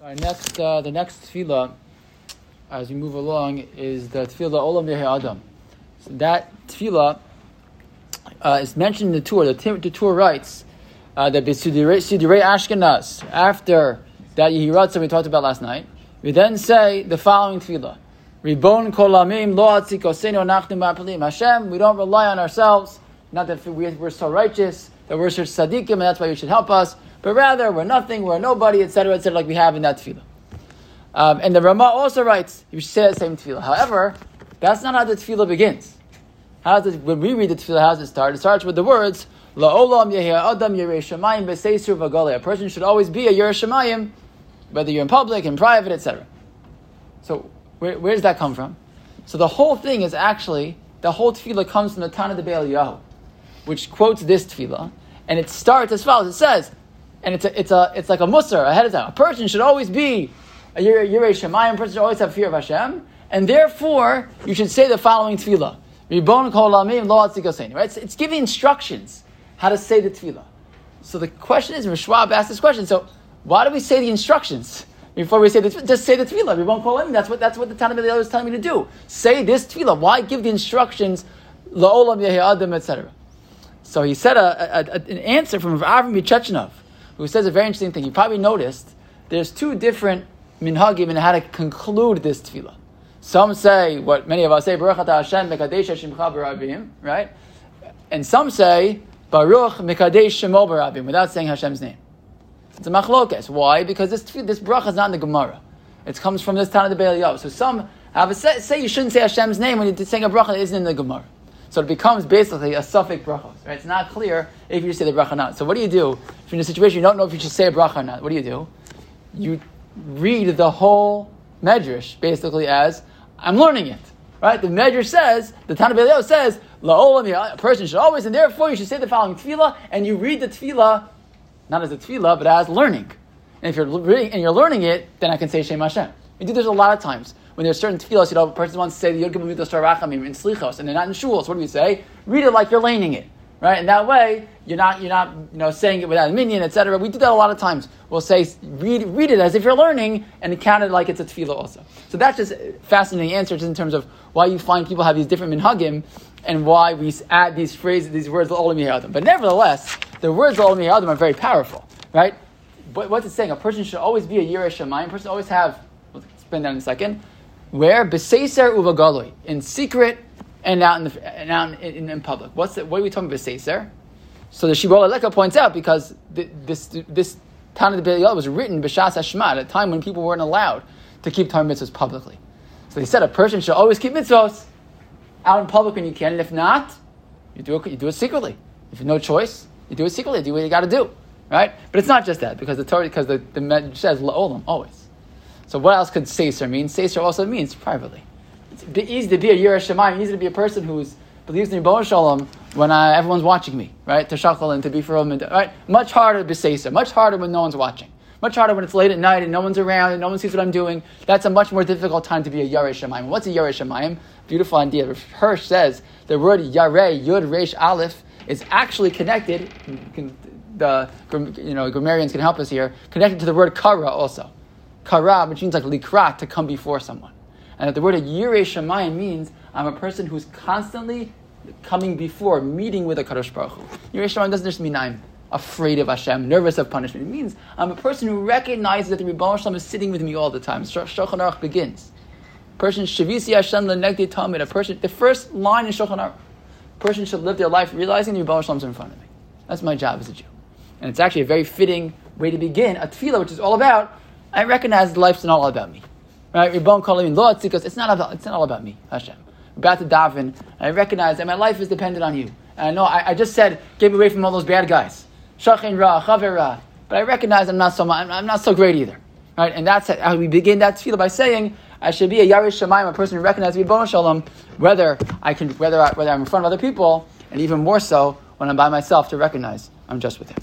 Our next, uh, the next tefillah, as we move along, is the tefillah Olam Yehi Adam. So that tefillah uh, is mentioned in the Tur. The, the Tur writes uh, that Sidurei Ashkenaz, after that Yehiratza we talked about last night, we then say the following tefillah. Ribon kolamim lo atzikosenu anachnu ma'apalim. Hashem, we don't rely on ourselves, not that we're so righteous, that we're such tzaddikim, and that's why you should help us but rather we're nothing, we're nobody, etc., etc., like we have in that tefillah. Um, and the Rama also writes you should say that same tefillah. However, that's not how the tefillah begins. How does it, when we read the tefillah, how does it start? It starts with the words La'olam adam shemayim v'gale. A person should always be a yerei shemayim, whether you're in public, in private, etc. So where, where, does that come from? So the whole thing is actually the whole tefillah comes from the Tana de Bei Eliyahu, which quotes this tefillah, and it starts as follows. It says and it's a, it's a it's like a musar ahead of time. A person should always be a yirei shemayim. A person should always have fear of Hashem, and therefore you should say the following tefillah: Ribon kol amim Right? It's, it's giving instructions how to say the tefillah. So the question is, Rishwab asked this question. So why do we say the instructions? Before we say the just say the tefillah, won't call him. That's what that's what the Tanakh is telling me to do. Say this tefillah. Why give the instructions, laolam yehi adam, etc. So he said a, a, a, an answer from Avram Yechechnov who says a very interesting thing. You probably noticed there's two different minhagim in how to conclude this tefillah. Some say what many of us say, Baruch Hashem mekadesh Shemcha barabim, right? And some say Baruch mekadesh Shemo barabim without saying Hashem's name. It's a machlokes. Why? Because this this bracha is not in the Gemara. It comes from this town of the Be'el So some have a say, say you shouldn't say Hashem's name when you're saying a bracha that isn't in the Gemara. So it becomes basically a safek brachos. Right? It's not clear if you say the bracha or not. So what do you do if you're in a situation you don't know if you should say a bracha or not? What do you do? You read the whole medrash basically as I'm learning it. Right? The medrash says the Tana Beleo says uh, a person should always, and therefore you should say the following tefillah, and you read the tefillah not as a tefillah but as learning. And if you're reading and you're learning it, then I can say Shem Hashem. We do this a lot of times when there's certain tefillos, you know, a person wants to say the Yod Gimel Rachamim in Slichos, and they're not in shul. So what do we say? Read it like you're laning it, right? And that way, you're not you're not you know saying it without a minyan, etc. We do that a lot of times. We'll say read read it as if you're learning, and count it like it's a tefillah also. So that's just fascinating answers in terms of why you find people have these different minhagim and why we add these phrases, these words, Olam But nevertheless, the words Olam are very powerful, right? But what's it saying? A person should always be a Yirei Shemayim. A person always have. We'll explain that in a second. Where? Beseser uvagaloi. In secret and out in, the, and out in, in, public. What's the, what are we talking about beseser? So the Shibbolei HaLeket points out because this, this Tana de Bei Eliyahu was written B'Shas Hashma at a time when people weren't allowed to keep Torah mitzvahs publicly. So they said a person should always keep mitzvahs out in public when you can, and if not, you do it, you do it secretly. If you have no choice, you do it secretly. Do what you got to do, right? But it's not just that because the Torah, because the the says la'olam always. So what else could Seser mean? Seser also means privately. It's easy to be a Yirei Shemayim, easy to be a person who believes in Yibon Shalom when uh, everyone's watching me, right? To shakal and to be for right? Much harder to be Seser, much harder when no one's watching. Much harder when it's late at night and no one's around and no one sees what I'm doing. That's a much more difficult time to be a Yarei Shemayim. What's a Yarei Shemayim? Beautiful idea. Hirsch says the word Yarei, Yud Resh Aleph, is actually connected. The you know grammarians can help us here. Connected to the word Kara also kara, which means like likrat, to come before someone. And the word yirei shemayim means I'm a person who's constantly coming before, meeting with a Kadosh Baruch Hu. Yirei shemayim doesn't just mean I'm afraid of Hashem, nervous of punishment. It means I'm a person who recognizes that the Rebbe Shalom is sitting with me all the time. Shulchan Aruch begins. Person shavisi Hashem lenegdi tamid. A person, the first line in Shulchan Aruch. Person should live their life realizing the Rebbe is in front of me. That's my job as a Jew. And it's actually a very fitting way to begin a tefillah, which is all about I recognize life's not all about me. Right? Ribbon calling law because it's not about it's not all about me, Hashem. About to daven, I recognize that my life is dependent on you. And I know I, I just said get away from all those bad guys. Shachin ra, chaver ra. But I recognize I'm not so I'm, I'm not so great either. Right? And that's how we begin that tefillah by saying I should be a Yarish Shemayim, a person who recognizes Ribbon Shalom, whether I can whether I, whether I'm in front of other people, and even more so when I'm by myself to recognize I'm just with him.